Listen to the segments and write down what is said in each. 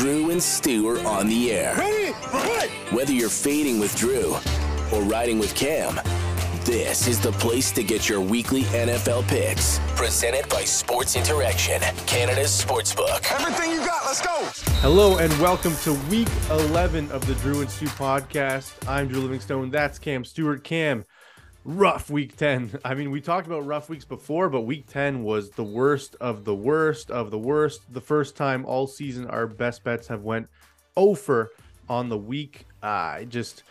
Drew and Stu are on the air. Ready? Right. Whether you're fading with Drew or riding with Cam, this is the place to get your weekly NFL picks. Presented by Sports Interaction, Canada's sportsbook. Everything you got, let's go. Hello and welcome to week 11 of the Drew and Stu podcast. I'm Drew Livingstone. That's Cam Stewart. Cam, rough week 10. I mean, we talked about rough weeks before, but week 10 was the worst of the worst of the worst. The first time all season our best bets have went over on the week. I just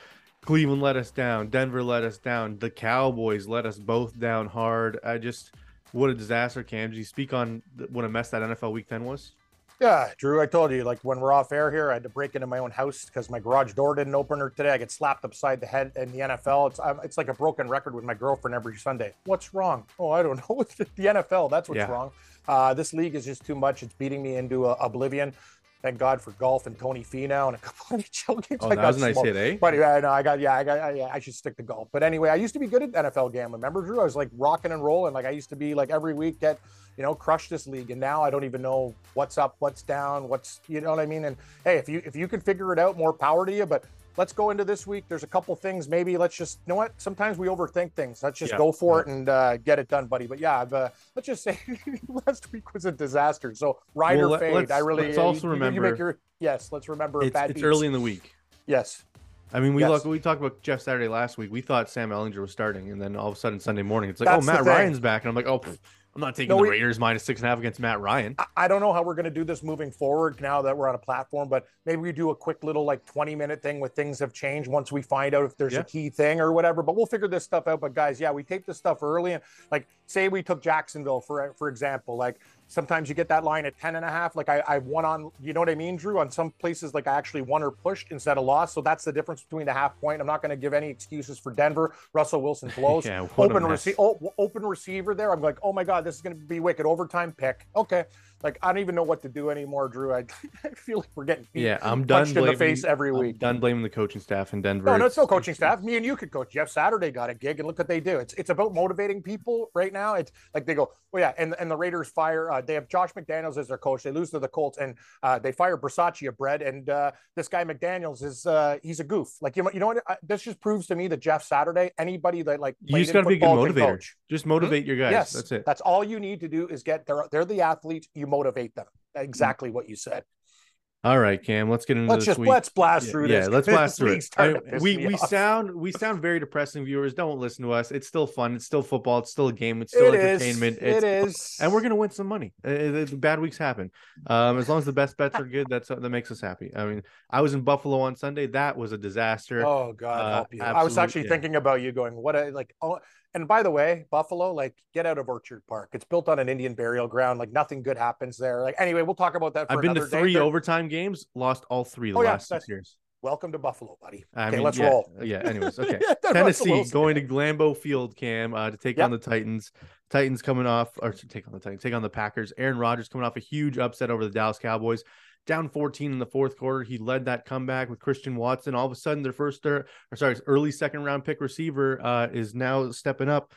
Cleveland let us down, Denver let us down, the Cowboys let us both down hard. I just what a disaster, Cam. Do you speak on what a mess that NFL week 10 was? Yeah, Drew, I told you, like when we're off air here, I had to break into my own house because my garage door didn't open or today. I get slapped upside the head in the NFL. It's I'm, it's like a broken record with my girlfriend every Sunday. What's wrong? Oh, I don't know. It's the NFL. That's what's Yeah. wrong. Uh, this league is just too much. It's beating me into uh, oblivion. Thank God for golf and Tony Finau and a couple of NHL games. Oh, I that was a nice smoked. hit, eh? But yeah, no, I got yeah, I got I, yeah, I should stick to golf. But anyway, I used to be good at NFL gambling. Remember, Drew? I was like rocking and rolling. Like I used to be like every week get you know crush this league, and now I don't even know what's up, what's down, what's you know what I mean. And hey, if you if you can figure it out, more power to you. But let's go into this week. There's a couple things. Maybe let's just you know what. Sometimes we overthink things. Let's just Yeah. go for it and uh, get it done, buddy. But yeah, uh, let's just say last week was a disaster. So ride Well, or fade. I really let's uh, also you- you- you remember- make your yes. Let's remember It's, bad it's early in the week. Yes. I mean, we Yes. look, we talked about Jeff Saturday last week. We thought Sam Ehlinger was starting, and then all of a sudden Sunday morning, it's like, That's oh, Matt. Ryan's back, and I'm like, oh, pff, I'm not taking No, the we- Raiders minus six and a half against Matt Ryan. I- I don't know how we're going to do this moving forward now that we're on a platform, but maybe we do a quick little like 20 minute thing with things have changed once we find out if there's Yeah. a key thing or whatever. But we'll figure this stuff out. But guys, yeah, we tape this stuff early and like say we took Jacksonville for for example, like sometimes you get that line at 10 and a half. Like I, I won on, you know what I mean, Drew? On some places, like I actually won or pushed instead of lost. So that's the difference between the half point. I'm not going to give any excuses for Denver. Russell Wilson blows. Yeah, open, rece- oh, open receiver there. I'm like, oh my God, this is going to be wicked. Overtime pick. Okay. Like, I don't even know what to do anymore, Drew. I, I feel like we're getting beat, Yeah, I'm done punched in the face every I'm week. done blaming the coaching staff in Denver. No, no, it's no coaching staff. Me and you could coach. Jeff Saturday got a gig, and look what they do. It's it's about motivating people right now. It's like they go, oh yeah, and and the Raiders fire. Uh, they have Josh McDaniels as their coach. They lose to the Colts, and uh, they fire Brasaccia bread. And uh, this guy McDaniels is uh, he's a goof. Like you know, you know what? Uh, this just proves to me that Jeff Saturday, anybody that like You just got to be a good motivator. coach. Just motivate your guys. Yes, That's it. That's all you need to do is get they're they're the athletes. You motivate them. Mm. Exactly what you said. All right, Cam. Let's get into Let's this just week. let's blast Yeah, through yeah, this. let's blast through it. I- we we off. sound we sound very depressing. Viewers, don't listen to us. It's still fun. It's still football. It's still a game. It's still It is. entertainment. It It's, is. and we're gonna win some money. Uh, uh, bad weeks happen. Um, as long as the best bets are good, that's that makes us happy. I mean, I was in Buffalo on Sunday. That was a disaster. Oh God, Uh, help you! I was actually yeah. thinking about you, going, "What a like." Oh, and by the way, Buffalo, like, get out of Orchard Park. It's built on an Indian burial ground. Like, nothing good happens there. Like, anyway, we'll talk about that. For I've been to day. three There- overtime games. Lost all three the Oh, yeah, last six years. Welcome to Buffalo, buddy. I okay, mean, let's yeah, roll. Yeah. Anyways, okay. Russell Tennessee going to Lambeau Field, Cam, uh, to take Yep. on the Titans. Titans coming off, or take on the Titans, take on the Packers. Aaron Rodgers coming off a huge upset over the Dallas Cowboys, down 14 in the fourth quarter. He led that comeback with Christian Watson. All of a sudden, their first, or sorry, early second round pick receiver uh, is now stepping up.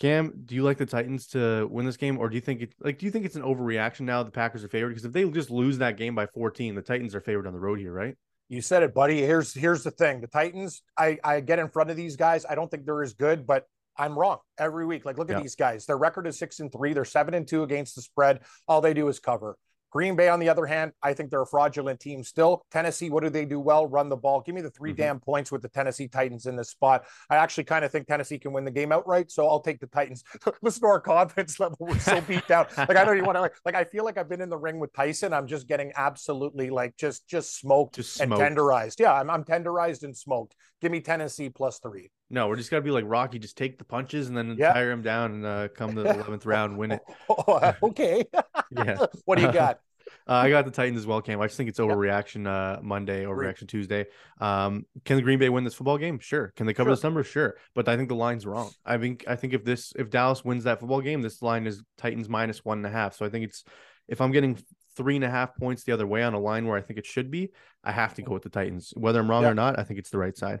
Cam, do you like the Titans to win this game, or do you think it like do you think it's an overreaction now? The Packers are favored because if they just lose that game by 14, the Titans are favored on the road here, right? You said it, buddy. Here's here's the thing. The Titans, I, I get in front of these guys. I don't think they're as good, but I'm wrong every week. Like, look at these guys. Their record is six and three. They're seven and two against the spread. All they do is cover. Green Bay, on the other hand, I think they're a fraudulent team still. Tennessee, what do they do well? Run the ball. Give me the 3 Mhm. damn points with the Tennessee Titans in this spot. I actually kind of think Tennessee can win the game outright, so I'll take the Titans. Listen to our confidence level. We're so beat down. Like I don't even want to like, like I feel like I've been in the ring with Tyson. I'm just getting absolutely like just just smoked Just and tenderized. Yeah, I'm, I'm tenderized and smoked. Give me Tennessee plus three. No, we're just gotta be like Rocky, just take the punches and then Yeah. tire him down and uh, come to the eleventh round, win it. Oh, okay. Yeah, what do you got? uh, I got the Titans as well, Cam. I just think it's overreaction uh, Monday, overreaction Tuesday. Um, can the Green Bay win this football game? Sure. Can they cover Sure. this number? Sure. But I think the line's wrong. I think I think if this if Dallas wins that football game, this line is Titans minus one and a half. So I think it's if I'm getting three and a half points the other way on a line where I think it should be, I have to go with the Titans. Whether I'm wrong Yeah. or not, I think it's the right side.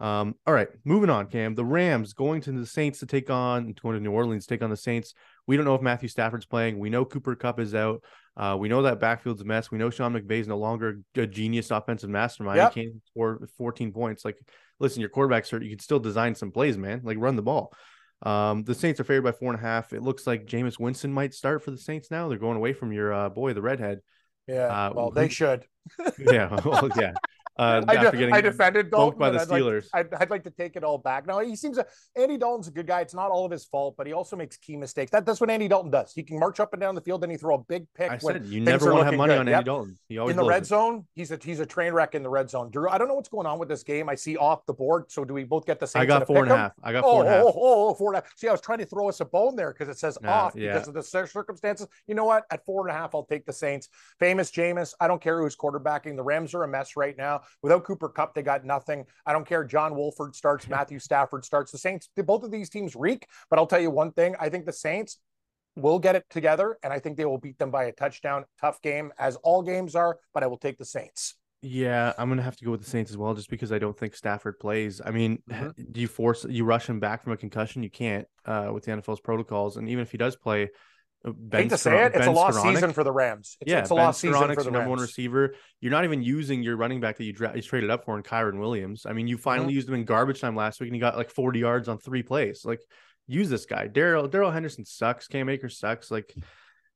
Um, all right, moving on, Cam. The Rams going to the Saints to take on going to New Orleans, to take on the Saints. we don't know if Matthew Stafford's playing. We know Cooper Kupp is out. Uh, we know that backfield's a mess. We know Sean McVay is no longer a genius offensive mastermind. Yep. He can't score 14 points. Like, listen, your quarterback's hurt. You can still design some plays, man. Like, run the ball. Um, the Saints are favored by four and a half. It looks like Jameis Winston might start for the Saints now. They're going away from your uh, boy, the redhead. Yeah. Uh, well, who- they should. Yeah, well, yeah. Uh, I, after getting I defended Dalton by the I'd like- Steelers. I'd, I'd like to take it all back. Now he seems a, Andy Dalton's a good guy. It's not all of his fault, but he also makes key mistakes. That, that's what Andy Dalton does. He can march up and down the field, and he throw a big pick. I said you never want to have money good. on Yep. Andy Dalton. He always in the red it. zone, he's a he's a train wreck in the red zone. Drew, I don't know what's going on with this game. I see off the board. So do we both get the same? I got four and a half. I got Oh, four and a half. oh, oh, oh, four and a half. See, I was trying to throw us a bone there because it says Nah, off yeah. because of the circumstances. You know what? At four and a half, I'll take the Saints. Famous Jameis. I don't care who's quarterbacking. The Rams are a mess right now. Without Cooper Kupp, they got nothing. I don't care. John Wolford starts. Matthew Stafford starts. The Saints. Both of these teams reek. But I'll tell you one thing. I think the Saints will get it together, and I think they will beat them by a touchdown. Tough game, as all games are. But I will take the Saints. Yeah, I'm gonna have to go with the Saints as well, just because I don't think Stafford plays. I mean, Mhm. do you force you rush him back from a concussion? You can't uh, with the NFL's protocols, and even if he does play, uh, Ben hate to say Skor- it, it's a Ben lost Skowronek- season for the Rams. It's, yeah, it's a Ben lost season for the number one receiver. You're not even using your running back that you, dra- you traded up for in Kyren Williams. I mean, you finally Mm-hmm. used him in garbage time last week, and he got like 40 yards on three plays. Like, use this guy. Daryl Darrell Henderson sucks. Cam Akers sucks. Like,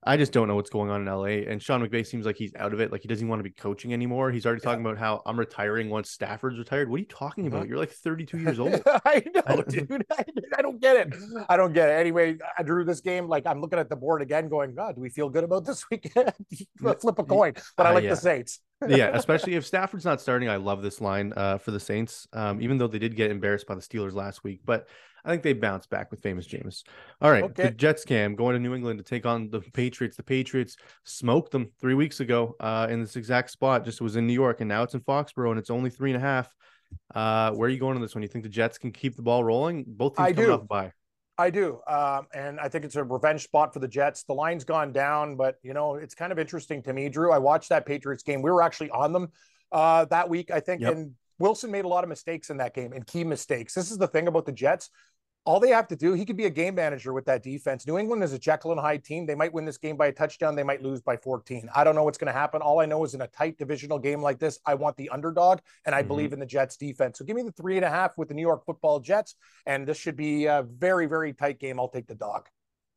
I just don't know what's going on in LA. And Sean McVay seems like he's out of it. Like he doesn't want to be coaching anymore. He's already talking about how I'm retiring once Stafford's retired. What are you talking about? Mhm. You're like 32 years old. I know, dude. I, I don't get it. I don't get it. Anyway, I drew this game. Like I'm looking at the board again, going, God, do we feel good about this weekend? Flip a coin, but I Uh, like yeah. the Saints. yeah, especially if Stafford's not starting. I love this line uh, for the Saints, um, even though they did get embarrassed by the Steelers last week. But I think they bounced back with famous Jameis. All right, the Okay. Jets cam going to New England to take on the Patriots. The Patriots smoked them three weeks ago uh, in this exact spot. Just was in New York, and now it's in Foxborough, and it's only three and a half. Uh, where are you going on this one? You think the Jets can keep the ball rolling? Both teams I coming do. off a bye. I do. Um, and I think it's a revenge spot for the Jets. The line's gone down, but you know, it's kind of interesting to me, Drew. I watched that Patriots game. We were actually on them uh, that week, I think. Yep. And Wilson made a lot of mistakes in that game and key mistakes. This is the thing about the Jets. All they have to do, he could be a game manager with that defense. New England is a Jekyll and Hyde team. They might win this game by a touchdown. They might lose by 14. I don't know what's going to happen. All I know is in a tight divisional game like this, I want the underdog and I Mhm. believe in the Jets defense. So give me the three and a half with the New York football Jets. And this should be a very, very tight game. I'll take the dog.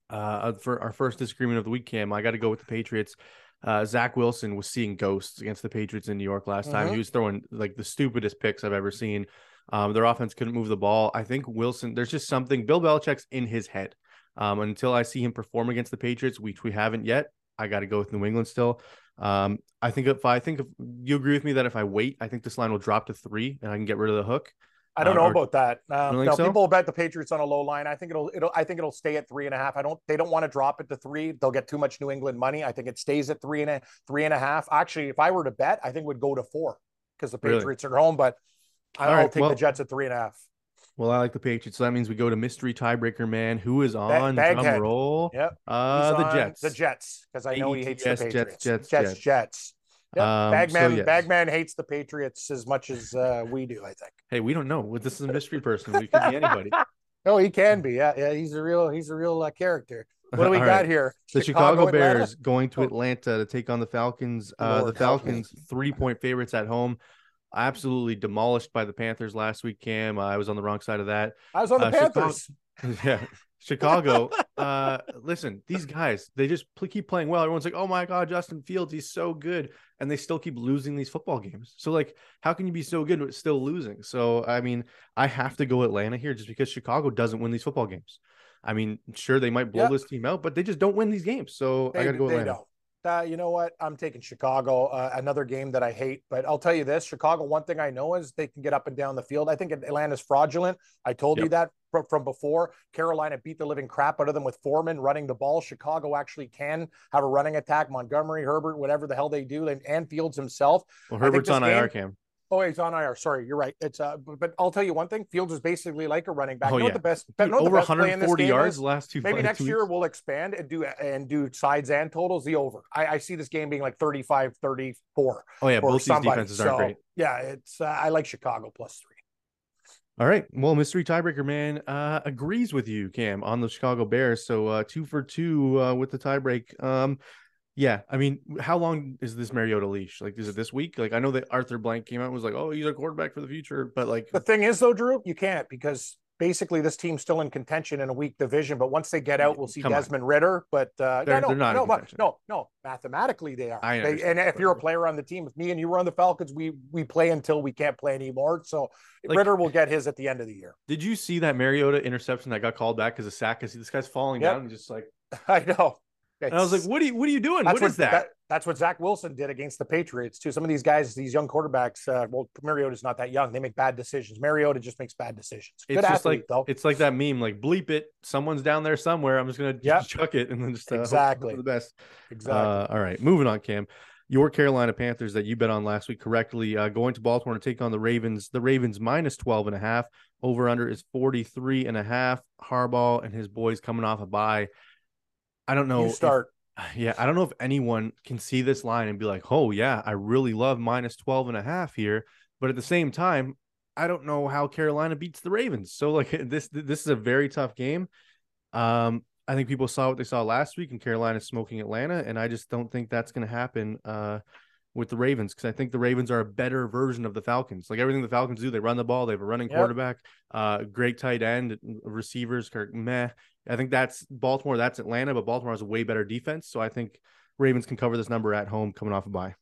Uh, for our first disagreement of the week, Cam, I got to go with the Patriots. Uh, Zach Wilson was seeing ghosts against the Patriots in New York last time. Mhm. He was throwing like the stupidest picks I've ever seen. Um, their offense couldn't move the ball. I think Wilson, there's just something. Bill Belichick's in his head. Um, until I see him perform against the Patriots, which we haven't yet, I got to go with New England still. Um, I think if I think if you agree with me that if I wait, I think this line will drop to three and I can get rid of the hook. I don't Uh, know or- about that. Uh, no, so? people will bet the Patriots on a low line. I think it'll it'll I think it'll stay at three and a half. I don't they don't want to drop it to three. They'll get too much New England money. I think it stays at three and a three and a half. Actually, if I were to bet, I think it would go to four because the Really? Patriots are home. But I'll right, take well- the Jets at three and a half. Well, I like the Patriots, so that means we go to mystery tiebreaker man. Who is on drum Baghead. roll? Yep. Uh, He's the Jets. The Jets, because I know he hates the Yes, Jets, Patriots. Jets, Jets, Jets. Jets. Yep. Um, so Bagman, yes. Bagman hates the Patriots as much as uh, we do. I think. Hey, we don't know. This is a mystery person. We could be anybody. Oh, he can be. Yeah, yeah. He's a real. He's a real uh, character. What do we got right. here? The Chicago, Atlanta? Bears going to Oh. Atlanta to take on the Falcons. Uh, the. Falcons, three point favorites at home. Absolutely demolished by the Panthers last week, Cam. I was on the wrong side of that. I was on the Uh, Chicago- Panthers. yeah. Chicago. uh, listen, these guys, they just pl- keep playing well. Everyone's like, oh my God, Justin Fields, he's so good. And they still keep losing these football games. So, like, how can you be so good but still losing? So, I mean, I have to go Atlanta here just because Chicago doesn't win these football games. I mean, sure, they might blow Yeah. this team out, but they just don't win these games. So, I got to go they Atlanta. don't. Uh, you know what? I'm taking Chicago. Uh, another game that I hate, but I'll tell you this: Chicago. One thing I know is they can get up and down the field. I think Atlanta's fraudulent. I told you that fr- from before. Carolina beat the living crap out of them with Foreman running the ball. Chicago actually can have a running attack. Montgomery, Herbert, whatever the hell they do, and, and Fields himself. Well, Herbert's on IR, Cam. Oh, he's on IR. Sorry, you're right. It's uh, but, I'll tell you one thing: Fields is basically like a running back. Oh, you know yeah. the best, Dude, know what the over best play in this 140 yards last two Maybe two next year weeks. we'll expand and do and do sides and totals the over. I, I see this game being like 35 34 Oh, yeah. Both these defenses aren't So, great. Yeah, it's uh, I like Chicago plus three. All right. Well, mystery tiebreaker man uh, agrees with you, Cam, on the Chicago Bears. So uh, two for two uh, with the tiebreak. Um, yeah, I mean, how long is this Mariota leash? Like, is it this week? Like, I know that Arthur Blank came out and was like, "Oh, he's a quarterback for the future," but like, The thing is, though, Drew, you can't because basically this team's still in contention in a weak division. But once they get out, we'll see Come on. Desmond Ridder. But uh, They're- no, they're not no, but no, no. Mathematically, they are. I They- and if you're a player on the team, if me and you were on the Falcons, we we play until we can't play anymore. So Like- Ridder will get his at the end of the year. did you see that Mariota interception that got called back as a sack? Because this guy's falling Yep. down and just like, I know. And I was like, "What are you? What are you doing? What what is that?" That's what Zach Wilson did against the Patriots too. Some of these guys, these young quarterbacks, uh, well, Mariota's not that young. They make bad decisions. Mariota just makes bad decisions. Good It's just athlete, like though. it's like that meme, like bleep it. Someone's down there somewhere. I'm just gonna just Yep. chuck it and then just uh, Exactly. for the best. Exactly. Uh, all right, moving on, Cam. Your Carolina Panthers that you bet on last week correctly, uh, going to Baltimore to take on the Ravens. The Ravens minus 12 and a half. Over under is 43 and a half. Harbaugh and his boys coming off a bye. I don't know. you if- start. yeah, I don't know if anyone can see this line and be like, "Oh yeah, I really love minus 12 and a half here." But at the same time, I don't know how Carolina beats the Ravens. So like this this is a very tough game. Um I think people saw what they saw last week and Carolina smoking Atlanta and I just don't think that's going to happen uh with the Ravens because I think the Ravens are a better version of the Falcons. Like everything the Falcons do, they run the ball, they have a running Yep. quarterback, uh great tight end, receivers, Kirk, meh. I think that's Baltimore, that's Atlanta, but Baltimore has a way better defense. So I think Ravens can cover this number at home coming off a bye.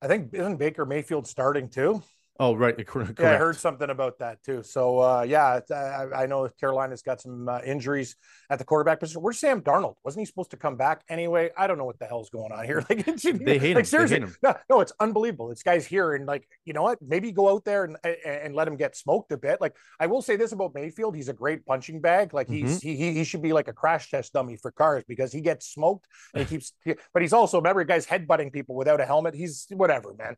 I think isn't Baker Mayfield starting too? Oh, right. Correct. Yeah, I heard something about that too. So uh, yeah, I, I know Carolina's got some uh, injuries at the quarterback position. Where's Sam Darnold? Wasn't he supposed to come back anyway? I don't know what the hell's going on here. Like it's, They hate him. Like seriously, hate him. no, no, it's unbelievable. This guy's here, and like you know what? Maybe go out there and and, and let him get smoked a bit. Like I will say this about Mayfield: he's a great punching bag. Like he's Mm-hmm. he, he he should be like a crash test dummy for cars because he gets smoked and he keeps. But he's also remember, guys headbutting people without a helmet. He's whatever, man.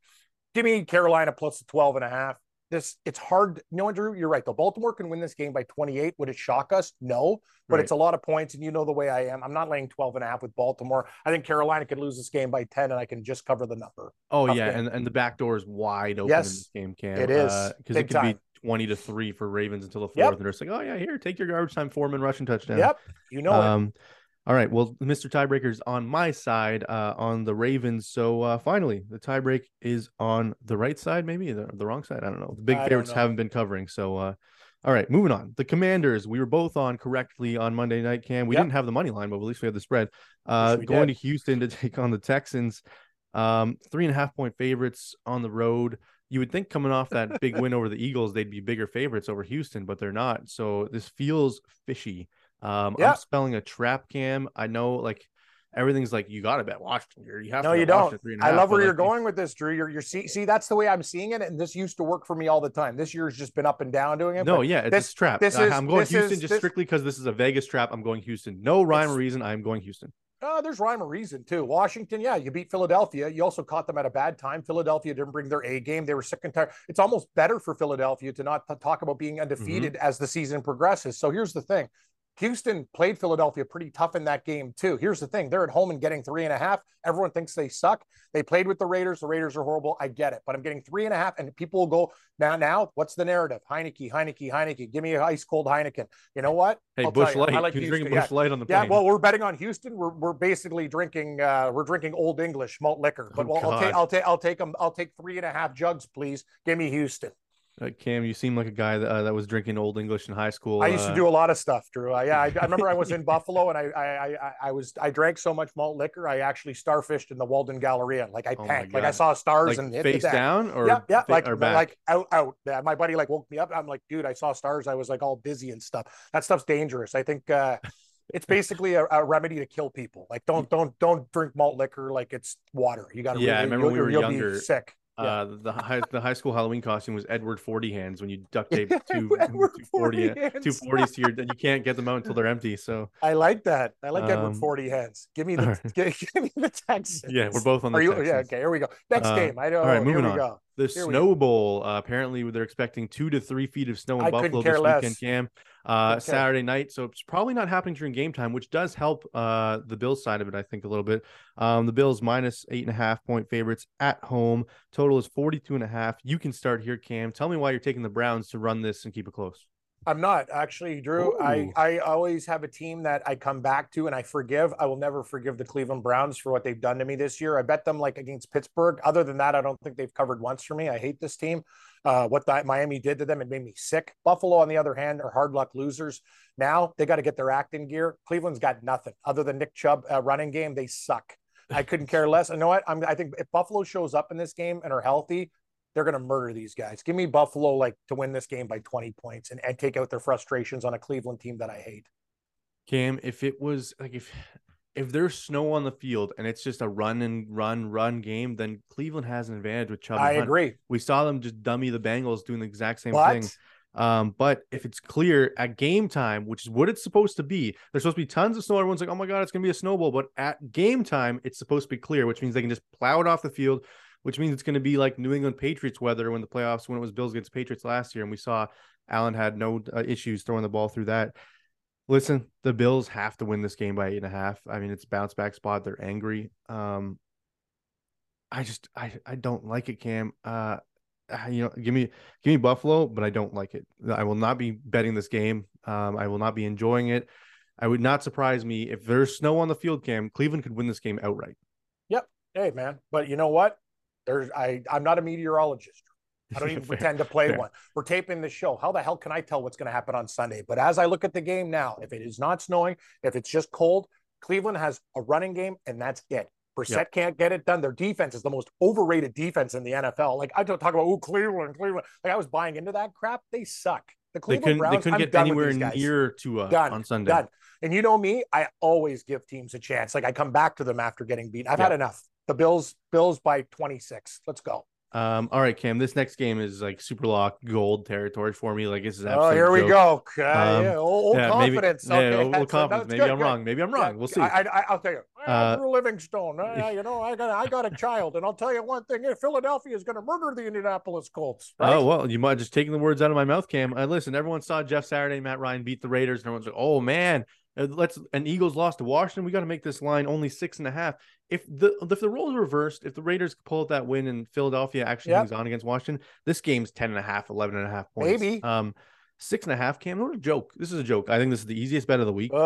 Give me Carolina plus the 12 and a half. This it's hard. No, Andrew, you're right. Though Baltimore can win this game by 28. Would it shock us? No, but Right. it's a lot of points, and you know the way I am. I'm not laying 12 and a half with Baltimore. I think Carolina could lose this game by 10, and I can just cover the number. Oh Tough yeah, game. and, and the back door is wide open Yes, in this game, Cam. it is. Uh, because Big it could be twenty to three for Ravens until the fourth, Yep. and they're just like, oh yeah, here, take your garbage time Foreman rushing touchdown. Yep, you know it. Um, All right. Well, Mr. Tiebreaker's on my side, uh, on the Ravens. So uh, finally, the tiebreak is on the right side, maybe the, the wrong side. I don't know. The big I favorites haven't been covering. So, uh, all right, moving on. The Commanders. We were both on correctly on Monday night. Cam. We Yep. didn't have the money line, but at least we had the spread. Uh, we going did. to Houston to take on the Texans. Um, three and a half point favorites on the road. You would think coming off that big win over the Eagles, they'd be bigger favorites over Houston, but they're not. So this feels fishy. Um, Yeah. I'm spelling a trap cam. I know like everything's like you got to bet Washington here. You have No, to you don't. Washington three and a I half, love where you're like, going with this, Drew. You're you're see, see that's the way I'm seeing it, and this used to work for me all the time. This year's just been up and down doing it. No, yeah, it's this- a trap. this I- is- I'm going Houston is- just this- strictly because this is a Vegas trap. I'm going Houston. No rhyme or reason. I'm going Houston. Uh, there's rhyme or reason too. Washington, yeah, you beat Philadelphia. You also caught them at a bad time. Philadelphia didn't bring their A game. They were sick and tired. It's almost better for Philadelphia to not talk about being undefeated Mm-hmm. as the season progresses. So here's the thing. Houston played Philadelphia pretty tough in that game too. Here's the thing: they're at home and getting three and a half. Everyone thinks they suck. They played with the Raiders. The Raiders are horrible. I get it, but I'm getting three and a half, and people will go now. Now, what's the narrative? Heinicke, Heinicke, Heinicke. Give me a ice cold Heineken. You know what? Hey, I'll Busch Light. I like Houston. drinking Yeah. Busch Light on the Yeah, well, we're betting on Houston. We're, we're basically drinking uh, we're drinking Old English malt liquor. But Oh, well, I'll take I'll take I'll take them. I'll take three and a half jugs, please. Give me Houston. Uh, Cam, you seem like a guy that, uh, that was drinking Old English in high school. I used to uh, do a lot of stuff, Drew. I, yeah, I, I remember I was in Buffalo and I, I I I was I drank so much malt liquor I actually starfished in the Walden Galleria. Like I Oh like I saw stars like and face down or yeah, yeah, like like out, out. Yeah, my buddy like woke me up. I'm like, dude, I saw stars. I was like all dizzy and stuff. That stuff's dangerous. I think uh, it's basically a, a remedy to kill people. Like, don't don't don't drink malt liquor like it's water. You got to. Yeah, I remember we were you'll younger, Be sick. Yeah. Uh, the high the high school Halloween costume was Edward Forty Hands when you duct tape two Edward two forty 40 hands. two forties to your you can't get them out until they're empty. So I like that. I like Edward Um, Forty hands. Give me the right. give, give me the Texans. yeah, we're both on the Are you? Texans. Yeah. Okay. Here we go. Next Uh, game. I know. all right, here moving we on. go. The Here Snow Bowl. Uh, apparently, they're expecting two to three feet of snow in I Buffalo this less. weekend, Cam. Uh, Couldn't. Saturday night. So it's probably not happening during game time, which does help uh, the Bills side of it, I think, a little bit. Um, the Bills minus eight and a half point favorites at home. Total is 42 and a half. You can start here, Cam. Tell me why you're taking the Browns to run this and keep it close. I'm not actually, Drew. I, Ooh. I always have a team that I come back to and I forgive. I will never forgive the Cleveland Browns for what they've done to me this year. I bet them like against Pittsburgh. Other than that, I don't think they've covered once for me. I hate this team. Uh, what that Miami did to them, it made me sick. Buffalo, on the other hand, are hard luck losers. Now they got to get their act in gear. Cleveland's got nothing other than Nick Chubb uh, running game. They suck. I couldn't care less. You know what? I'm, I think if Buffalo shows up in this game and are healthy, they're going to murder these guys. Give me Buffalo like to win this game by 20 points and, and take out their frustrations on a Cleveland team that I hate. Cam, if it was like if if there's snow on the field and it's just a run and run run game, then Cleveland has an advantage with Chubb. I Hunt. agree. We saw them just dummy the Bengals doing the exact same But thing. Um, but if it's clear at game time, which is what it's supposed to be, there's supposed to be tons of snow. Everyone's like, "Oh my god, it's gonna be a snowball." But at game time, it's supposed to be clear, which means they can just plow it off the field. Which means it's going to be like New England Patriots weather when the playoffs, when it was Bills against Patriots last year, and we saw Allen had no uh, issues throwing the ball through that. Listen, the Bills have to win this game by eight and a half. I mean, it's bounce back spot. They're angry. Um, I just I I don't like it, Cam. Uh, uh, you know, give me give me Buffalo, but I don't like it. I will not be betting this game. Um, I will not be enjoying it. I would not surprise me if there's snow on the field, Cam. Cleveland could win this game outright. Yep. Hey man, but you know what? There's I I'm not a meteorologist. I don't even pretend to play fair. one. We're taping the show. How the hell can I tell what's going to happen on Sunday? But as I look at the game now, if it is not snowing, if it's just cold, Cleveland has a running game and that's it. Brissett Yep. can't get it done. Their defense is the most overrated defense in the NFL. Like I don't talk about oh Cleveland, Cleveland. Like I was buying into that crap. They suck. The They Cleveland couldn't Browns. they couldn't I'm get anywhere near to uh, Done. on Sunday. Done. And you know me, I always give teams a chance. Like I come back to them after getting beat. I've had enough. The Bills, Bills by 26. Let's go. Um, all right, Cam. This next game is like super lock gold territory for me. Like this is Oh, absolute here we joke. go. Uh, Um, yeah, old, yeah, confidence. Maybe, okay, yeah, old- confidence. Maybe good, I'm good. wrong. Maybe I'm wrong. Yeah, we'll see. I, I, I'll tell you, Uh, Drew Livingstone. uh, you know, I got, I got a child, and I'll tell you one thing: Philadelphia is going to murder the Indianapolis Colts. Right? Oh well, you might just taking the words out of my mouth, Cam. Uh, listen, everyone saw Jeff Saturday, Matt Ryan beat the Raiders, and everyone's like, "Oh man, let's." an Eagles lost to Washington. We got to make this line only six and a half. If the if the roles reversed, if the Raiders pull out that win and Philadelphia actually Yep. hangs on against Washington, this game's 10 and a half, 11 and a half points. Maybe. Um, six and a half, Cam. What a joke. This is a joke. I think this is the easiest bet of the week. uh, it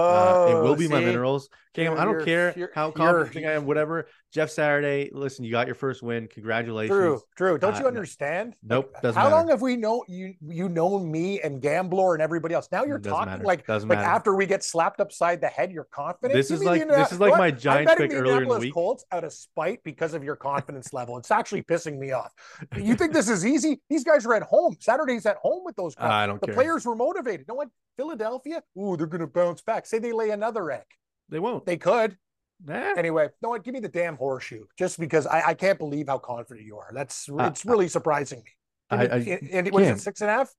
Oh, will be my minerals. Cam, You're- I don't care you're- how confident I am, whatever. Jeff Saturday, listen, you got your first win. Congratulations. Drew, Drew, don't Uh, you no. understand? Nope, Like, doesn't How matter. long have we known you? You known me and Gambler and everybody else. Now you're talking matter. like Doesn't like matter. after we get slapped upside the head, you're confident. This Give is like- this is like What? my betting pick earlier in the week. Colts out of spite because of your confidence level. It's actually pissing me off. You think this is easy? These guys are at home. Saturday's at home with those guys. I don't care. the care. players were motivated. You know what? Philadelphia, ooh, they're going to bounce back. Say they lay another egg. They won't. They could. Eh. Anyway, what? Give me the damn horseshoe just because I, I can't believe how confident you are. That's Uh, it's really surprising me. I- I and- and what is can't. it, six and a half?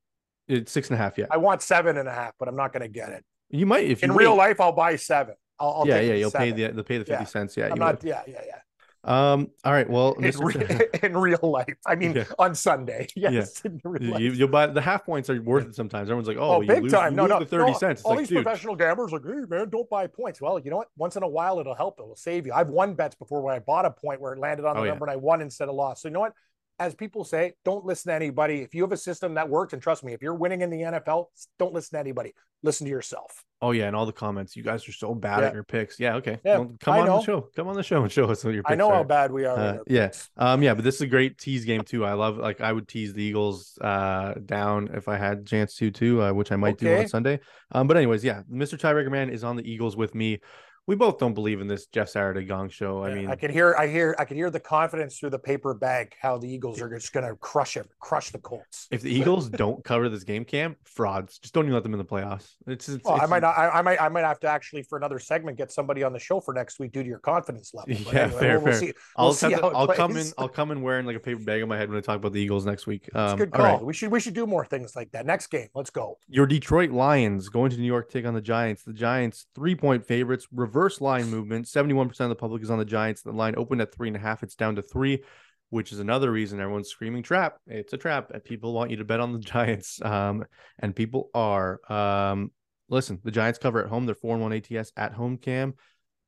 It's six and a half. Yeah, I want seven and a half, but I'm not going to get it. you might if you In real wait. life, I'll buy seven. I'll, I'll yeah, yeah, you'll pay the they'll pay the fifty Yeah. cents. Yeah, I'm not. would. Yeah, yeah, yeah. Um. All right. Well, In, re- in real life, I mean, Yeah. on Sunday. Yes, real you, will buy the half points are worth it sometimes. Everyone's like, oh, Oh, you big lose, time. you No, no, the thirty no. cents. It's All like, these dude, professional gamblers are like, hey, man, don't buy points. Well, you know what? Once in a while, it'll help. It'll save you. I've won bets before where I bought a point where it landed on the Oh, yeah. number and I won instead of lost. So, you know what? As people say, don't listen to anybody. If you have a system that works, and trust me, if you're winning in the NFL, don't listen to anybody. Listen to yourself. oh yeah, and all the comments. You guys are so bad Yeah. at your picks. Yeah, okay. Yeah, Well, come I on know. the show. Come on the show and show us what your picks I know are. how bad we are. Uh, yeah. picks. Um, yeah, but this is a great tease game too. I love like I would tease the Eagles uh down if I had a chance to too, uh, which I might do on Sunday. Um, but anyways, yeah, Mr. Tiebreaker Man is on the Eagles with me. We both don't believe in this Jeff Saturday Gong show. I Yeah, mean, I can hear, I hear, I can hear the confidence through the paper bag. How the Eagles are just going to crush him, crush the Colts. if the Eagles don't cover this game, Cam, frauds. Just don't even let them in the playoffs. It's, it's, Well, I might not. I, I might. I might have to actually for another segment get somebody on the show for next week due to your confidence level. But Yeah, anyway, fair, we'll, we'll fair. see. I'll we'll see to- I'll come in. I'll come in wearing like a paper bag on my head when I talk about the Eagles next week. It's Um, good call. right. We should. We should do more things like that. Next game. Let's go. Your Detroit Lions going to New York take on the Giants. The Giants three point favorites, reverse line movement. Seventy one percent of the public is on the Giants. The line opened at three and a half. It's down to three. which is another reason everyone's screaming trap. It's a trap. People want you to bet on the Giants, um, and people are. Um, listen, the Giants cover at home. They're four and one ATS at home. Cam,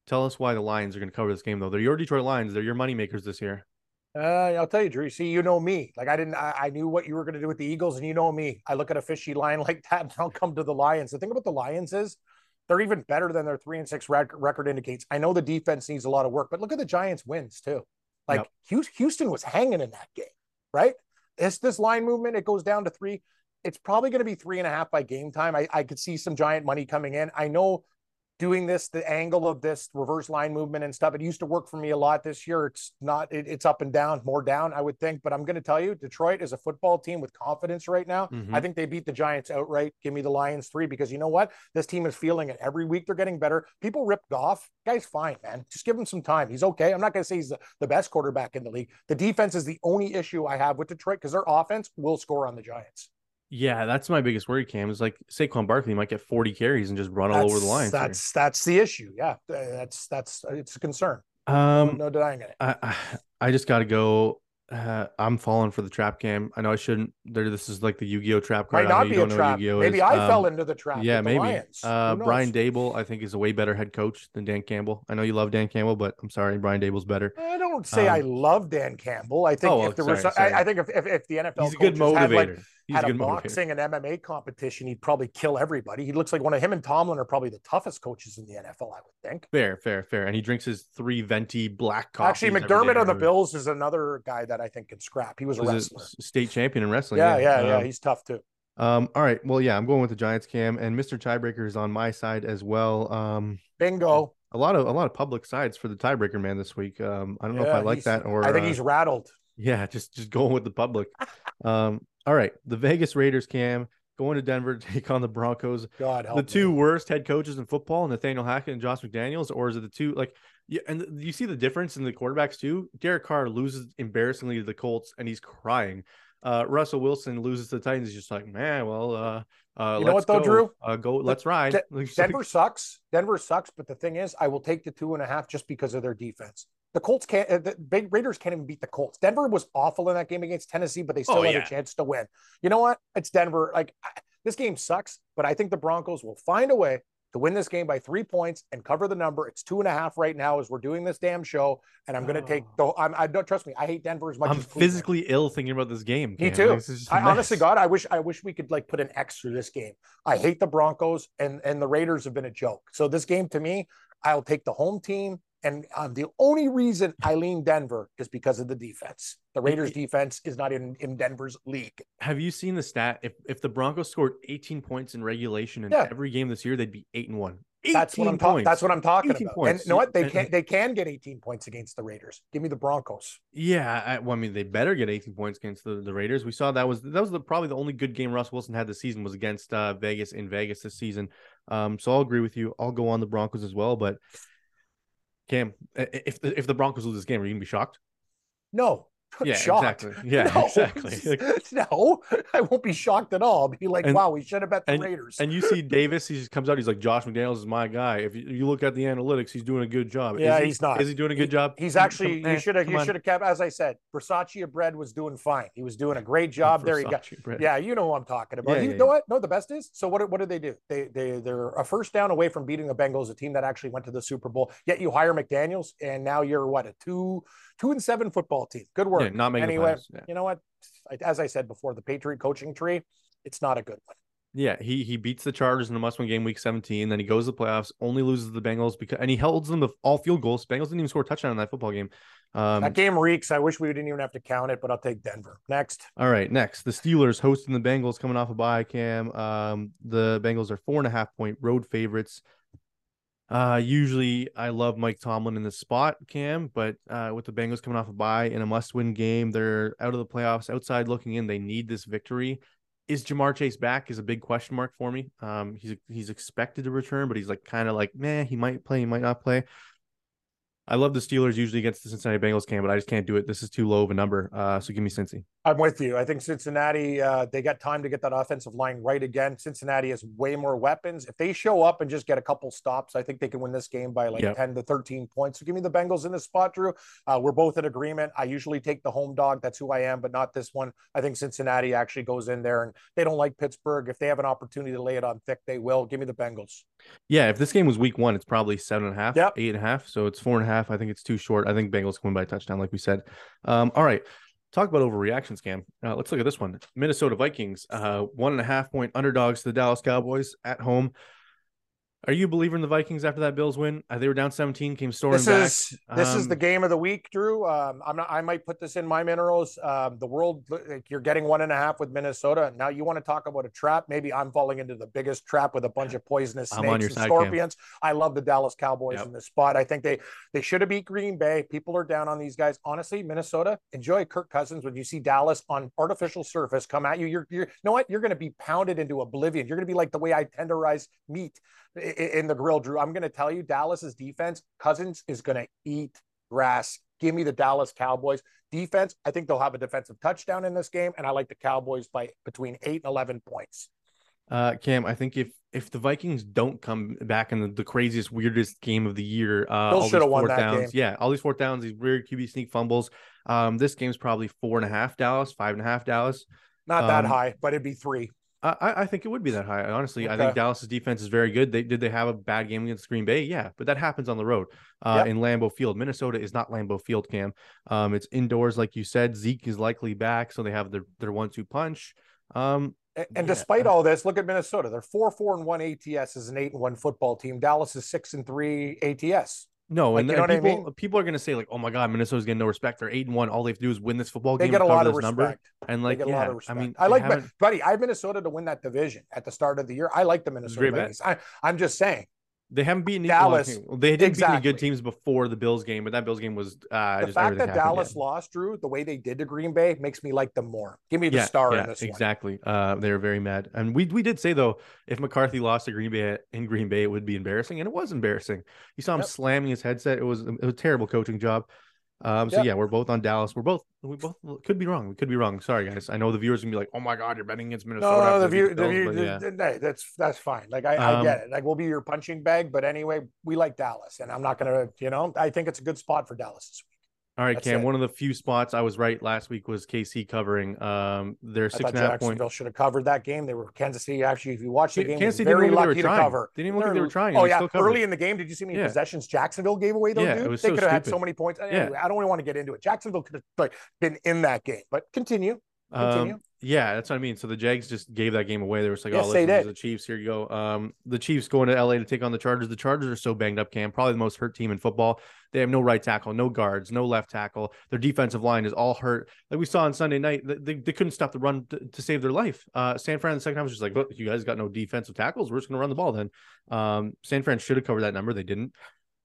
tell us why the Lions are going to cover this game though. They're your Detroit Lions. They're your moneymakers this year. Uh, I'll tell you, Drew. See, you know me. Like I didn't. I, I knew what you were going to do with the Eagles, and you know me. I look at a fishy line like that, and I'll come to the Lions. The thing about the Lions is they're even better than their three and six record indicates. I know the defense needs a lot of work, but look at the Giants' wins too. Like yep. Houston was hanging in that game, right? It's this line movement. It goes down to three. It's probably going to be three and a half by game time. I, I could see some giant money coming in. I know doing this, the angle of this reverse line movement and stuff. It used to work for me a lot this year. It's not, it, it's up and down, more down, I would think. But I'm going to tell you, Detroit is a football team with confidence right now. Mm-hmm. I think they beat the Giants outright. Give me the Lions three because you know what? This team is feeling it. Every week they're getting better. People ripped off. Guy's fine, man. Just give him some time. He's okay. I'm not going to say he's the, the best quarterback in the league. The defense is the only issue I have with Detroit because their offense will score on the Giants. Yeah, that's my biggest worry, Cam. Is like Saquon Barkley might get 40 carries and just run that's, all over the line. That's that's the issue. Yeah, that's that's it's a concern. Um, no, no denying it. I I just got to go. Uh, I'm falling for the trap cam. I know I shouldn't. There, this is like the Yu-Gi-Oh trap card. Might not be a trap. Maybe is. I um, fell into the trap. Yeah, maybe. Uh, Brian Daboll, I think, is a way better head coach than Dan Campbell. I know you love Dan Campbell, but I'm sorry, Brian Daboll's better. I don't say um, I love Dan Campbell. I think oh, if there sorry, was, I, I, think if, if, if the NFL he's a good motivator. Had, He's at a, a boxing motivator. and MMA competition, he'd probably kill everybody. He looks like one of him and Tomlin are probably the toughest coaches in the NFL, I would think. Fair, fair, fair. And he drinks his three venti black coffee. Actually, McDermott on the Bills is another guy that I think can scrap. He was a wrestler, state champion in wrestling. Yeah, yeah, yeah. Um, he's tough too. Um, all right. Well, yeah, I'm going with the Giants cam and Mr. Tiebreaker is on my side as well. Um, bingo. A lot of a lot of public sides for the tiebreaker man this week. Um, I don't know if I like that or I think uh, he's rattled. Yeah, just just going with the public. um, all right, the Vegas Raiders cam going to Denver to take on the Broncos. God, help the two me. worst head coaches in football, Nathaniel Hackett and Josh McDaniels, or is it the two like? Yeah, and you see the difference in the quarterbacks too. Derek Carr loses embarrassingly to the Colts, and he's crying. Uh, Russell Wilson loses to the Titans. He's just like, man, well, uh, uh, you know what though, go. Drew? Uh, go, let's ride. De- Denver sucks. Denver sucks. But the thing is, I will take the two and a half just because of their defense. The Colts can't. Uh, the big Raiders can't even beat the Colts. Denver was awful in that game against Tennessee, but they still oh, had yeah. a chance to win. You know what? It's Denver. Like this game sucks, but I think the Broncos will find a way to win this game by three points and cover the number. It's two and a half right now as we're doing this damn show, and I'm going to oh. take the. I'm, I don't trust me. I hate Denver as much. I'm as physically ill thinking about this game. Me too. I honestly, God, I wish I wish we could like put an X through this game. I hate the Broncos, and and the Raiders have been a joke. So this game to me, I'll take the home team. And um, the only reason I lean Denver is because of the defense. The Raiders' defense is not in, in Denver's league. Have you seen the stat? If if the Broncos scored 18 points in regulation in yeah. every game this year, they'd be eight and one. That's what I'm talking. That's what I'm talking about. Points. And you know what? They can they can get 18 points against the Raiders. Give me the Broncos. Yeah, I, well, I mean, they better get 18 points against the, the Raiders. We saw that was that was the, probably the only good game Russ Wilson had this season was against uh, Vegas in Vegas this season. Um, so I'll agree with you. I'll go on the Broncos as well. But Cam, if the, if the Broncos lose this game, are you gonna be shocked? No, yeah, shocked. exactly. Yeah, no, exactly. no, I won't be shocked at all. I'll be like, and, wow, we should have bet the and, Raiders. And you see Davis, he just comes out, he's like, Josh McDaniels is my guy. If you, you look at the analytics, he's doing a good job. Yeah, he, he's not. Is he doing a good job? He's actually. Eh, come, you should have. You should have kept. As I said, Versace bread was doing fine. He was doing a great job. there you got. Bread. Yeah, you know who I'm talking about. Yeah, you yeah, know yeah. what? No, the best is. So what? What did they do? They they they're a first down away from beating the Bengals, a team that actually went to the Super Bowl. Yet you hire McDaniels, and now you're what a two two and seven football team. Good work. Yeah, not making anyway. Yeah. You know what? As I said before, the Patriot coaching tree, it's not a good one. Yeah, he he beats the Chargers in the must-win game week 17. Then he goes to the playoffs, only loses the Bengals because and he holds them to all field goals. Bengals didn't even score a touchdown in that football game. Um, that game reeks. I wish we didn't even have to count it, but I'll take Denver next. All right, next the Steelers hosting the Bengals coming off a bye. Cam, um, the Bengals are four and a half point road favorites. Uh, usually I love Mike Tomlin in the spot, Cam, but uh, with the Bengals coming off a bye in a must-win game, they're out of the playoffs. Outside looking in, they need this victory. Is Ja'Marr Chase back? Is a big question mark for me. Um, he's he's expected to return, but he's like kind of like, man, he might play, he might not play. I love the Steelers usually against the Cincinnati Bengals game, but I just can't do it. This is too low of a number. Uh, so give me Cincy. I'm with you. I think Cincinnati, uh, they got time to get that offensive line right again. Cincinnati has way more weapons. If they show up and just get a couple stops, I think they can win this game by like Yep. 10 to 13 points. So give me the Bengals in this spot, Drew. Uh, we're both in agreement. I usually take the home dog. That's who I am, but not this one. I think Cincinnati actually goes in there and they don't like Pittsburgh. If they have an opportunity to lay it on thick, they will. Give me the Bengals. Yeah, if this game was week one, it's probably seven and a half, Yep. eight and a half. So it's four and a half. I think it's too short. I think Bengals can win by a touchdown, like we said. Um, all right. Talk about overreaction scam. Uh, let's look at this one. Minnesota Vikings, uh, one and a half point underdogs to the Dallas Cowboys at home. Are you a believer in the Vikings after that Bills win? Uh, they were down 17, came storming This back. is this is the Um, game of the week, Drew. Um, I'm not. I might put this in my minerals. Um, the world, like you're getting one and a half with Minnesota. Now you want to talk about a trap? Maybe I'm falling into the biggest trap with a bunch of poisonous snakes and side, Cam. scorpions. I love the Dallas Cowboys Yep. in this spot. I think they they should have beat Green Bay. People are down on these guys. Honestly, Minnesota enjoy Kirk Cousins when you see Dallas on artificial surface come at you. You're you're you know what? You're going to be pounded into oblivion. You're going to be like the way I tenderize meat in the grill, Drew. I'm going to tell you, Dallas's defense, Cousins is going to eat grass. Give me the Dallas Cowboys defense. I think they'll have a defensive touchdown in this game, and I like the Cowboys by between eight and eleven points. Uh, Cam, I think if if the Vikings don't come back in the, the craziest, weirdest game of the year, uh, all these won fourth that downs, yeah, all these fourth downs, these weird QB sneak fumbles. Um, this game's probably four and a half Dallas, five and a half Dallas. Not that Um, high, but it'd be three. I, I think it would be that high. Honestly, I think Dallas's defense is very good. They did they have a bad game against Green Bay? Yeah, but that happens on the road uh, Yep. in Lambeau Field. Minnesota is not Lambeau Field, Cam. Um, it's indoors, like you said. Zeke is likely back, so they have their their one two punch. Um, And, and Yeah. despite all this, look at Minnesota. They're four, four, and one ATS as an eight and one football team. Dallas is six and three ATS. No, Like, and, you and know I people mean? people are gonna say like, "Oh my God, Minnesota's getting no respect. They're eight and one. All they have to do is win this football They game. They get a lot of respect. number." And They like, get a yeah, lot of respect. I mean, I like, haven't- buddy. I have Minnesota to win that division at the start of the year. I like the Minnesota great I, I'm just saying. They haven't beaten Dallas, they did beat any good teams before the Bills game, but that Bills game was uh, The fact that Dallas lost, Drew, the way they did to Green Bay makes me like them more. Give me the yeah, star yeah, in this one. exactly. Uh, they were very mad, and we we did say though, if McCarthy lost to Green Bay in Green Bay, it would be embarrassing, and it was embarrassing. You saw him Yep. slamming his headset. It was it was a terrible coaching job. Um, so Yep. yeah, we're both on Dallas. We're both we both could be wrong. We could be wrong. Sorry guys. I know the viewers gonna be like, oh my god, you're betting against Minnesota. No, no, the view, the view, yeah. no, that's that's fine. Like I, I get Um, it. Like we'll be your punching bag, but anyway, we like Dallas, and I'm not gonna, you know, I think it's a good spot for Dallas. All right, That's Cam. it. One of the few spots I was right last week was KC covering. Um, I thought and a half point. Jacksonville should have covered that game. They were Kansas City. Actually, if you watch the game, was City very they were lucky to trying. cover. They didn't even look like they were trying, Oh yeah, early in the game, did you see many Yeah. possessions Jacksonville gave away? Though, Yeah, dude, it was they so could have had so many points. Yeah. I don't even want to get into it. Jacksonville could have like been in that game, but continue. Continue. Um, yeah, that's what I mean. So the Jags just gave that game away. They were like, Yes, "Oh, listen, this is the Chiefs. Here you go." Um, the Chiefs going to LA to take on the Chargers. The Chargers are so banged up. Cam, probably the most hurt team in football. They have no right tackle, no guards, no left tackle. Their defensive line is all hurt. Like we saw on Sunday night, they, they couldn't stop the run to, to save their life. Uh, San Fran in the second half was just like, "Look, you guys got no defensive tackles. We're just going to run the ball." Then, um, San Fran should have covered that number. They didn't.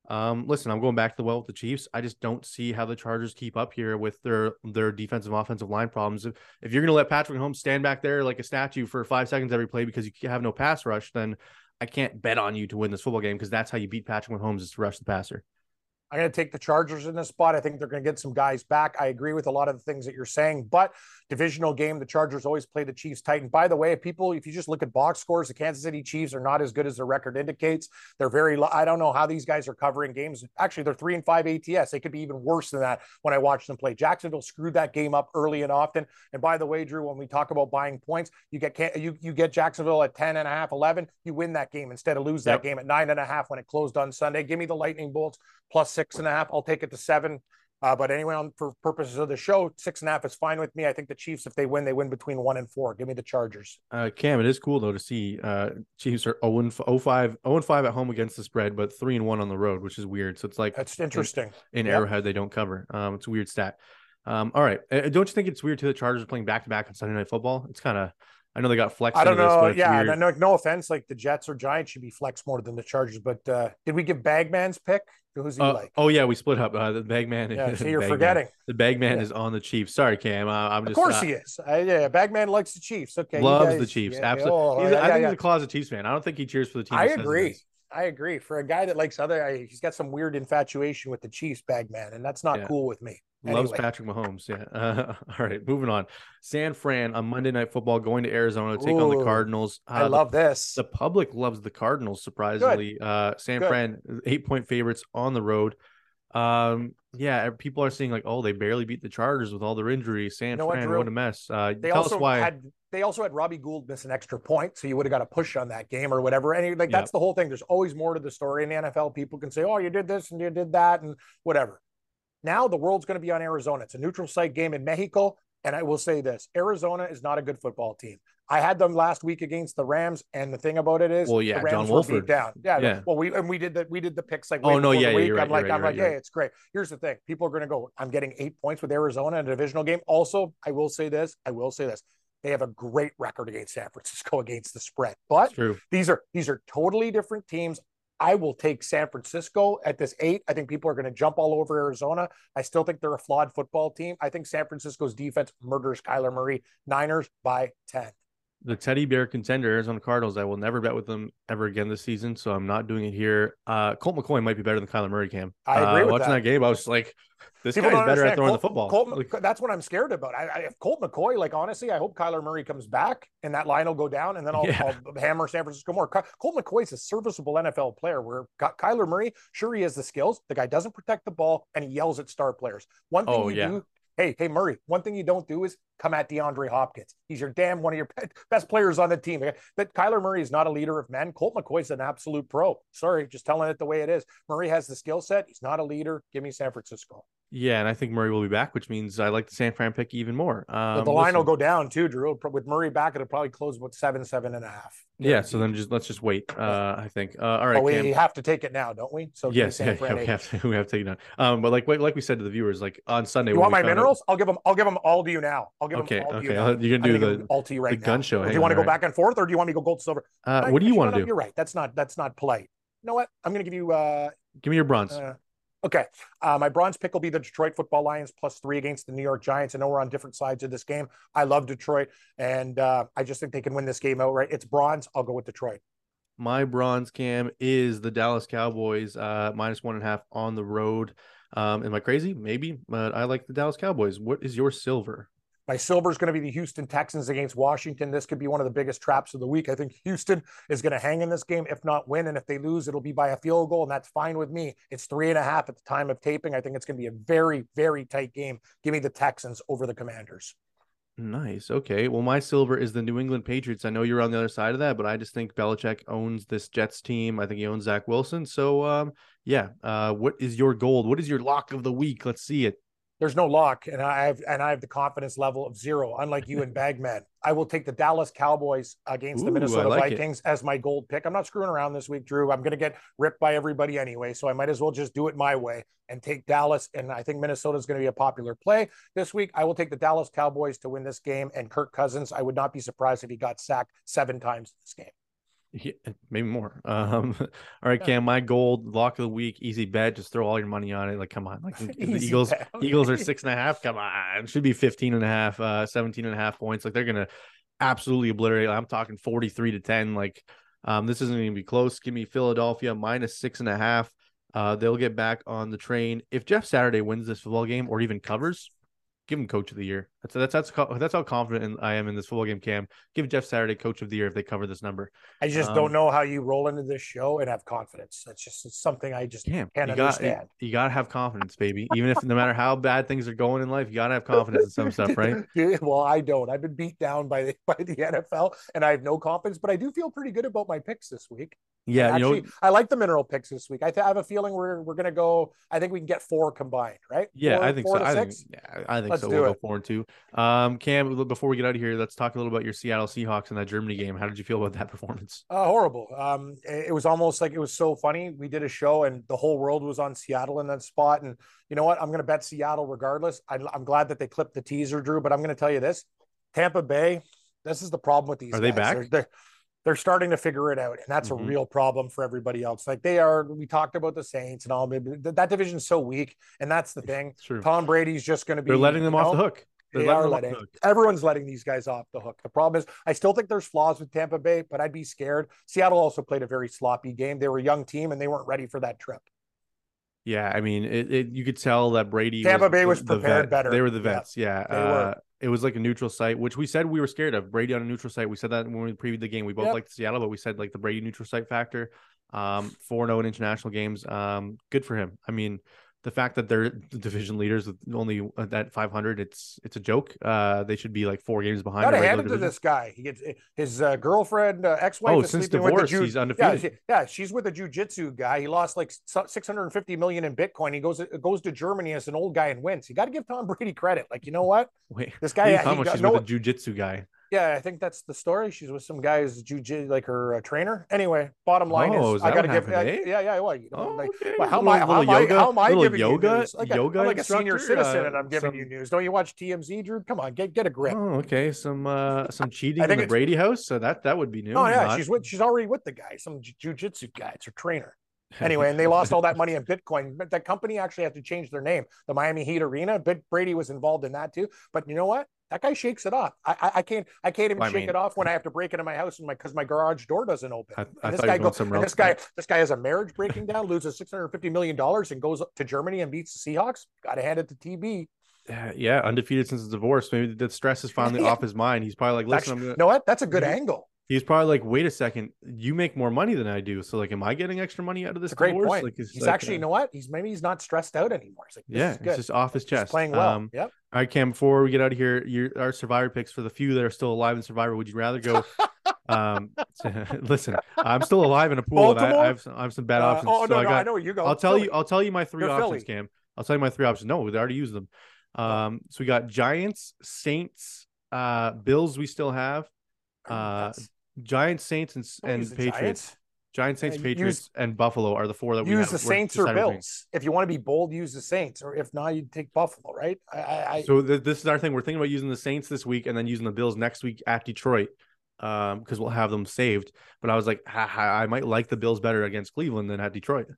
Um, listen, I'm going back to the well with the Chiefs. I just don't see how the Chargers keep up here with their their defensive offensive line problems. If, if you're going to let Patrick Mahomes stand back there like a statue for five seconds every play because you have no pass rush, then I can't bet on you to win this football game because that's how you beat Patrick Mahomes is to rush the passer. I'm going to take the Chargers in this spot. I think they're going to get some guys back. I agree with a lot of the things that you're saying, but divisional game, the Chargers always play the Chiefs tight. And by the way, people, if you just look at box scores, the Kansas City Chiefs are not as good as their record indicates. They're very, I don't know how these guys are covering games. Actually, they're three and five ATS. They could be even worse than that when I watch them play. Jacksonville screwed that game up early and often. And by the way, Drew, when we talk about buying points, you get you you get Jacksonville at 10 and a half, 11, you win that game instead of lose that Yep. game at nine and a half when it closed on Sunday. Give me the Lightning Bolts plus six and a half. I'll take it to seven. Uh, but anyway, on for purposes of the show, six and a half is fine with me. I think the Chiefs, if they win, they win between one and four. Give me the Chargers. Uh, Cam, it is cool though to see uh, Chiefs are 0 and 5, 0 and 5 at home against the spread, but 3 and 1 on the road, which is weird. So it's like That's interesting. in Yep. Arrowhead they don't cover. Um, it's a weird stat. Um, all right, Uh, don't you think it's weird too? The Chargers are playing back to back on Sunday Night Football. It's kind of, I know they got flexed. I don't this, know. but yeah, no, no offense. Like the Jets or Giants should be flex more than the Chargers. But uh, did we give Bagman's pick? Who's he Uh, like? oh yeah, we split up. Uh, the Bagman. Yeah, see, you're forgetting. The Bagman Yeah. is on the Chiefs. Sorry, Cam. Uh, I'm just. Of course uh, he is. Uh, yeah, Bagman likes the Chiefs. Okay, loves guys- the Chiefs. yeah, Absolutely. oh, yeah, I think he's a closet Chiefs fan. I don't think he cheers for the team. I agree. I agree. For a guy that likes other, I, he's got some weird infatuation with the Chiefs, bag man, and that's not Yeah. cool with me. Loves Patrick Mahomes. Yeah. Uh, all right, moving on. San Fran on Monday Night Football going to Arizona to take on the Cardinals. Uh, I the- love this. the public loves the Cardinals. Surprisingly, uh, San Good. Fran eight point favorites on the road. Um, yeah, people are saying like, oh, they barely beat the Chargers with all their injuries. San know Fran, Drew? what a mess. Uh, they tell also us why. had they also had Robbie Gould miss an extra point, so you would have got a push on that game or whatever. And like Yeah. that's the whole thing. There's always more to the story in the NFL. People can say, "Oh, you did this and you did that and whatever." Now the world's going to be on Arizona. It's a neutral site game in Mexico, and I will say this: Arizona is not a good football team. I had them last week against the Rams, and the thing about it is, Well, yeah, the Rams John were beat Wolford. down. Yeah, Yeah. Well, we and we did that. we did the picks like Oh, no, yeah, the yeah, week. you're right, I'm like you're I'm right, like, hey, right. it's great. Here's the thing: people are going to go. I'm getting eight points with Arizona in a divisional game. Also, I will say this: I will say this. They have a great record against San Francisco against the spread, but these are these are totally different teams. I will take San Francisco at this eight. I think people are going to jump all over Arizona. I still think they're a flawed football team. I think San Francisco's defense murders Kyler Murray. Niners by 10. The teddy bear contender, Arizona Cardinals. I will never bet with them ever again this season, so I'm not doing it here. Uh, Colt McCoy might be better than Kyler Murray. Cam. I agree Uh, watching that. that. game, I was like, this People guy's better at throwing the football. Colt, Like, that's what I'm scared about. I, I, if Colt McCoy, like honestly, I hope Kyler Murray comes back and that line will go down, and then I'll, Yeah. I'll hammer San Francisco more. Colt McCoy's a serviceable NFL player. Where Ky- Kyler Murray, sure he has the skills. The guy doesn't protect the ball, and he yells at star players. One thing Oh, you yeah. do. Hey, hey, Murray. One thing you don't do is come at DeAndre Hopkins. He's your damn one of your best players on the team. That Kyler Murray is not a leader of men. Colt McCoy's an absolute pro. Sorry, just telling it the way it is. Murray has the skill set. He's not a leader. Give me San Francisco. yeah, and I think Murray will be back, which means I like the San Fran pick even more. Um, the line will go down too, Drew. With Murray back, it'll probably close about seven, seven and a half. Yeah, so then just let's just wait. Uh, I think. Uh, all right, Oh, we Cam. have to take it now, don't we? So Yes, San yeah, Fran yeah, we have to. We have to take it down. Um, but like like we said to the viewers, like on Sunday, You want my found out- minerals? I'll give them. I'll give them all to you now. I'll give Okay, okay. you. I'll- You're gonna do the all to you right the gun now. show. Do you want to go all back and forth, or do you want me to go gold silver? Uh, No, what do you want to do? You're right. That's not. That's not polite. You know what? I'm going to give you. uh Give me your bronze. Uh, okay. Uh, my bronze pick will be the Detroit Football Lions plus three against the New York Giants. I know we're on different sides of this game. I love Detroit, and uh, I just think they can win this game outright. It's bronze. I'll go with Detroit. My bronze cam is the Dallas Cowboys, uh, minus one and a half on the road. Um, am I crazy? Maybe, but I like the Dallas Cowboys. What is your silver? My silver is going to be the Houston Texans against Washington. This could be one of the biggest traps of the week. I think Houston is going to hang in this game, if not win. And if they lose, it'll be by a field goal, and that's fine with me. It's three and a half at the time of taping. I think it's going to be a very, very tight game. Give me the Texans over the Commanders. Nice. Okay. Well, my silver is the New England Patriots. I know you're on the other side of that, but I just think Belichick owns this Jets team. I think he owns Zach Wilson. So, um, yeah. Uh, what is your gold? What is your lock of the week? Let's see it. There's no lock, and I have and I have the confidence level of zero, unlike you and Bagman. I will take the Dallas Cowboys against the Ooh, I Minnesota like it. Vikings as my gold pick. I'm not screwing around this week, Drew. I'm going to get ripped by everybody anyway, so I might as well just do it my way and take Dallas. And I think Minnesota is going to be a popular play this week. I will take the Dallas Cowboys to win this game, and Kirk Cousins. I would not be surprised if he got sacked seven times this game. Yeah, maybe more. Um, all right, Cam, my gold lock of the week, easy bet. Just throw all your money on it. Like, come on. Like the Eagles, bet. Eagles are six and a half. Come on. It should be 15 and a half, uh, 17 and a half points. Like they're going to absolutely obliterate. I'm talking 43 to 10. Like, um, this isn't going to be close. Give me Philadelphia minus six and a half. Uh, they'll get back on the train. If Jeff Saturday wins this football game or even covers, give him coach of the year. That's that's that's that's how confident I am in this football game. Cam, give Jeff Saturday coach of the year if they cover this number. I just Um, don't know how you roll into this show and have confidence. That's just it's something I just Cam, can't you got understand. you got to have confidence, baby. Even if no matter how bad things are going in life, you got to have confidence in some stuff, right? Well, I don't. I've been beat down by the by the NFL, and I have no confidence. But I do feel pretty good about my picks this week. Yeah, And you know, I like the mineral picks this week. I, th- I have a feeling we're we're gonna go. I think we can get four combined, right? Yeah, Four- I think so. I think, yeah, I think Let's so. We'll go it. four and two. Um, Cam, before we get out of here, let's talk a little about your Seattle Seahawks and that Germany game. How did you feel about that performance? Uh, horrible. Um, it it was almost like it was so funny. We did a show, and the whole world was on Seattle in that spot. And you know what? I'm going to bet Seattle regardless. I, I'm glad that they clipped the teaser, Drew. But I'm going to tell you this: Tampa Bay. This is the problem with these. Are they back? They're, they're, they're starting to figure it out, and that's Mhm. a real problem for everybody else. Like they are. We talked about the Saints and all. That, that division's so weak, and that's the thing. True. Tom Brady's just going to be. They're letting them you off the know, hook. They're They letting are them off the hook. everyone's letting these guys off the hook. The problem is, I still think there's flaws with Tampa Bay, but I'd be scared. Seattle also played a very sloppy game. They were a young team and they weren't ready for that trip. Yeah, I mean, it, it you could tell that Brady Tampa Bay was the prepared vet. better. They were the vets. Yeah. they uh. It was like a neutral site, which we said we were scared of. Brady on a neutral site. We said that when we previewed the game. We both Yep. liked Seattle, but we said like the Brady neutral site factor. Um, 4 0 in international games. Um, good for him. I mean, the fact that they're division leaders with only that 500, it's it's a joke. Uh, they should be like four games behind. Got the to hand it to this guy. He gets his uh, girlfriend, uh, ex-wife. Oh, is since sleeping with the divorce, Ju- he's Yeah, undefeated. she- yeah, she's with a jujitsu guy. He lost like six hundred and fifty million in Bitcoin. He goes goes to Germany as an old guy and wins. You got to give Tom Brady credit. Like you know what, Wait, this guy. you he got no- with a jujitsu guy. Yeah, I think that's the story. She's with some guy's jujitsu, like her uh, trainer. Anyway, bottom line Oh, is, is I got to give. happened, yeah, eh? yeah, yeah. Well, you know, Oh, like, okay. how am I? How am I? How am I giving yoga- you news? Like, yoga I'm like a senior citizen, uh, and I'm giving you news. Don't you watch TMZ, Drew? Come on, get get a grip. Oh, okay. Some uh some cheating in the it's- Brady house. So that that would be new. Oh yeah, Not- she's with she's already with the guy, some jujitsu guy. It's her trainer. Anyway, and they lost all that money in Bitcoin. But that company actually had to change their name. The Miami Heat Arena. Bit Brady was involved in that too. But you know what? That guy shakes it off. I I, I can't I can't even Well, I shake mean- it off when I have to break into my house and my because my garage door doesn't open. I, I And this guy goes, and this guy, this guy has a marriage breaking down, loses six hundred fifty million dollars, and goes to Germany and beats the Seahawks. Got to hand it to TB. Yeah, yeah, undefeated since his divorce. Maybe the stress is finally Yeah. off his mind. He's probably like, listen, Actually, I'm gonna. you know what? That's a good angle. He's probably like, wait a second, you make more money than I do. So like, am I getting extra money out of this great divorce? point. Like, he's like, actually, uh, you know what? He's maybe he's not stressed out anymore. He's like, this yeah, is it's just off his He's chest. playing well. Um, yep. all right, Cam. Before we get out of here, your our Survivor picks for the few that are still alive in Survivor. Would you rather go? um, listen, I'm still alive in a pool. And I, I have some, I have some bad Uh, options. oh so no, I no, got, I know where you go. I'll tell Philly. you. I'll tell you my 3 You're options, Philly. Cam. I'll tell you my three options. No, they already used them. Um, so we got Giants, Saints, uh, Bills. We still have uh, Giants, Saints, and, and Patriots. Giants. Giants, Saints, Yeah, Patriots, use- and Buffalo are the four that we Use have- the Saints or. Bills. If you want to be bold, use the Saints, or if not, you take Buffalo. Right? I, I, So th- this is our thing. We're thinking about using the Saints this week and then using the Bills next week at Detroit, um, because we'll have them saved. But I was like, I might like the Bills better against Cleveland than at Detroit.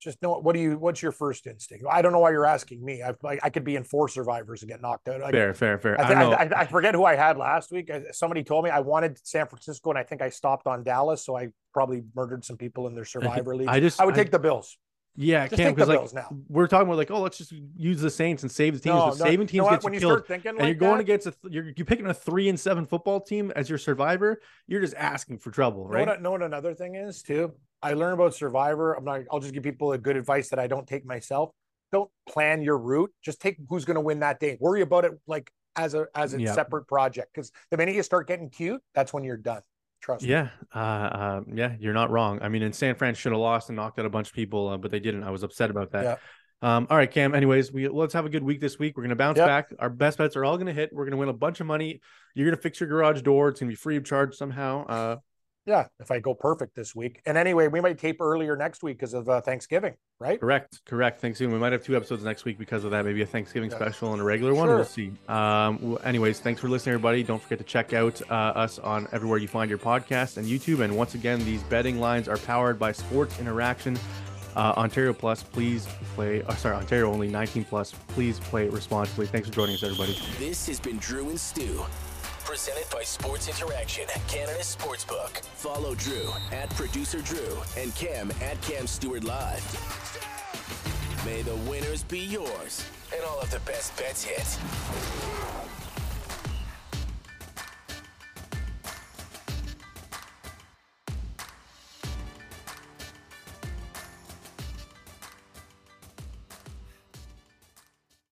Just know what do you? What's your first instinct? I don't know why you're asking me. I, I, I could be in four survivors and get knocked out. I, Fair, fair, fair. I, know. I, I, I forget who I had last week. Somebody told me I wanted San Francisco, and I think I stopped on Dallas, so I probably murdered some people in their Survivor league. I just, I would take the Bills. yeah, Just Cam, because like now. we're talking about like, oh, let's just use the Saints and save the teams. No, but no, saving you teams know gets when you you killed. start thinking and like you're going that, against a th- you're you're picking a three and seven football team as your survivor. You're just asking for trouble, Know right? what, know what another thing is too? I learned about Survivor. I'm not. I'll just give people a good advice that I don't take myself. Don't plan your route. Just take who's going to win that day. Worry about it like as a as a Yeah. separate project. Because the minute you start getting cute, that's when you're done. Trust me. Yeah, uh, uh, yeah, you're not wrong. I mean, in San Fran should have lost and knocked out a bunch of people, uh, but they didn't. I was upset about that. Yeah. Um, all right, Cam. Anyways, we let's have a good week this week. We're gonna bounce Yep. back. Our best bets are all gonna hit. We're gonna win a bunch of money. You're gonna fix your garage door. It's gonna be free of charge somehow. Uh, Yeah. If I go perfect this week, and anyway, we might tape earlier next week because of uh, Thanksgiving, right? correct, correct. Thanks, soon. We might have two episodes next week because of that. Maybe a Thanksgiving Yeah. special and a regular one. Sure. We'll see. Um, w- anyways, thanks for listening, everybody. Don't forget to check out uh, us on everywhere you find your podcast and YouTube. And once again, these betting lines are powered by Sports Interaction. Uh, Ontario Plus, please play. Uh, sorry, Ontario only 19 plus. Please play responsibly. Thanks for joining us, everybody. This has been Drew and Stu, presented by Sports Interaction, Canada's sportsbook. Follow Drew at producer Drew and Cam at Cam Stewart Live. May the winners be yours and all of the best bets hit.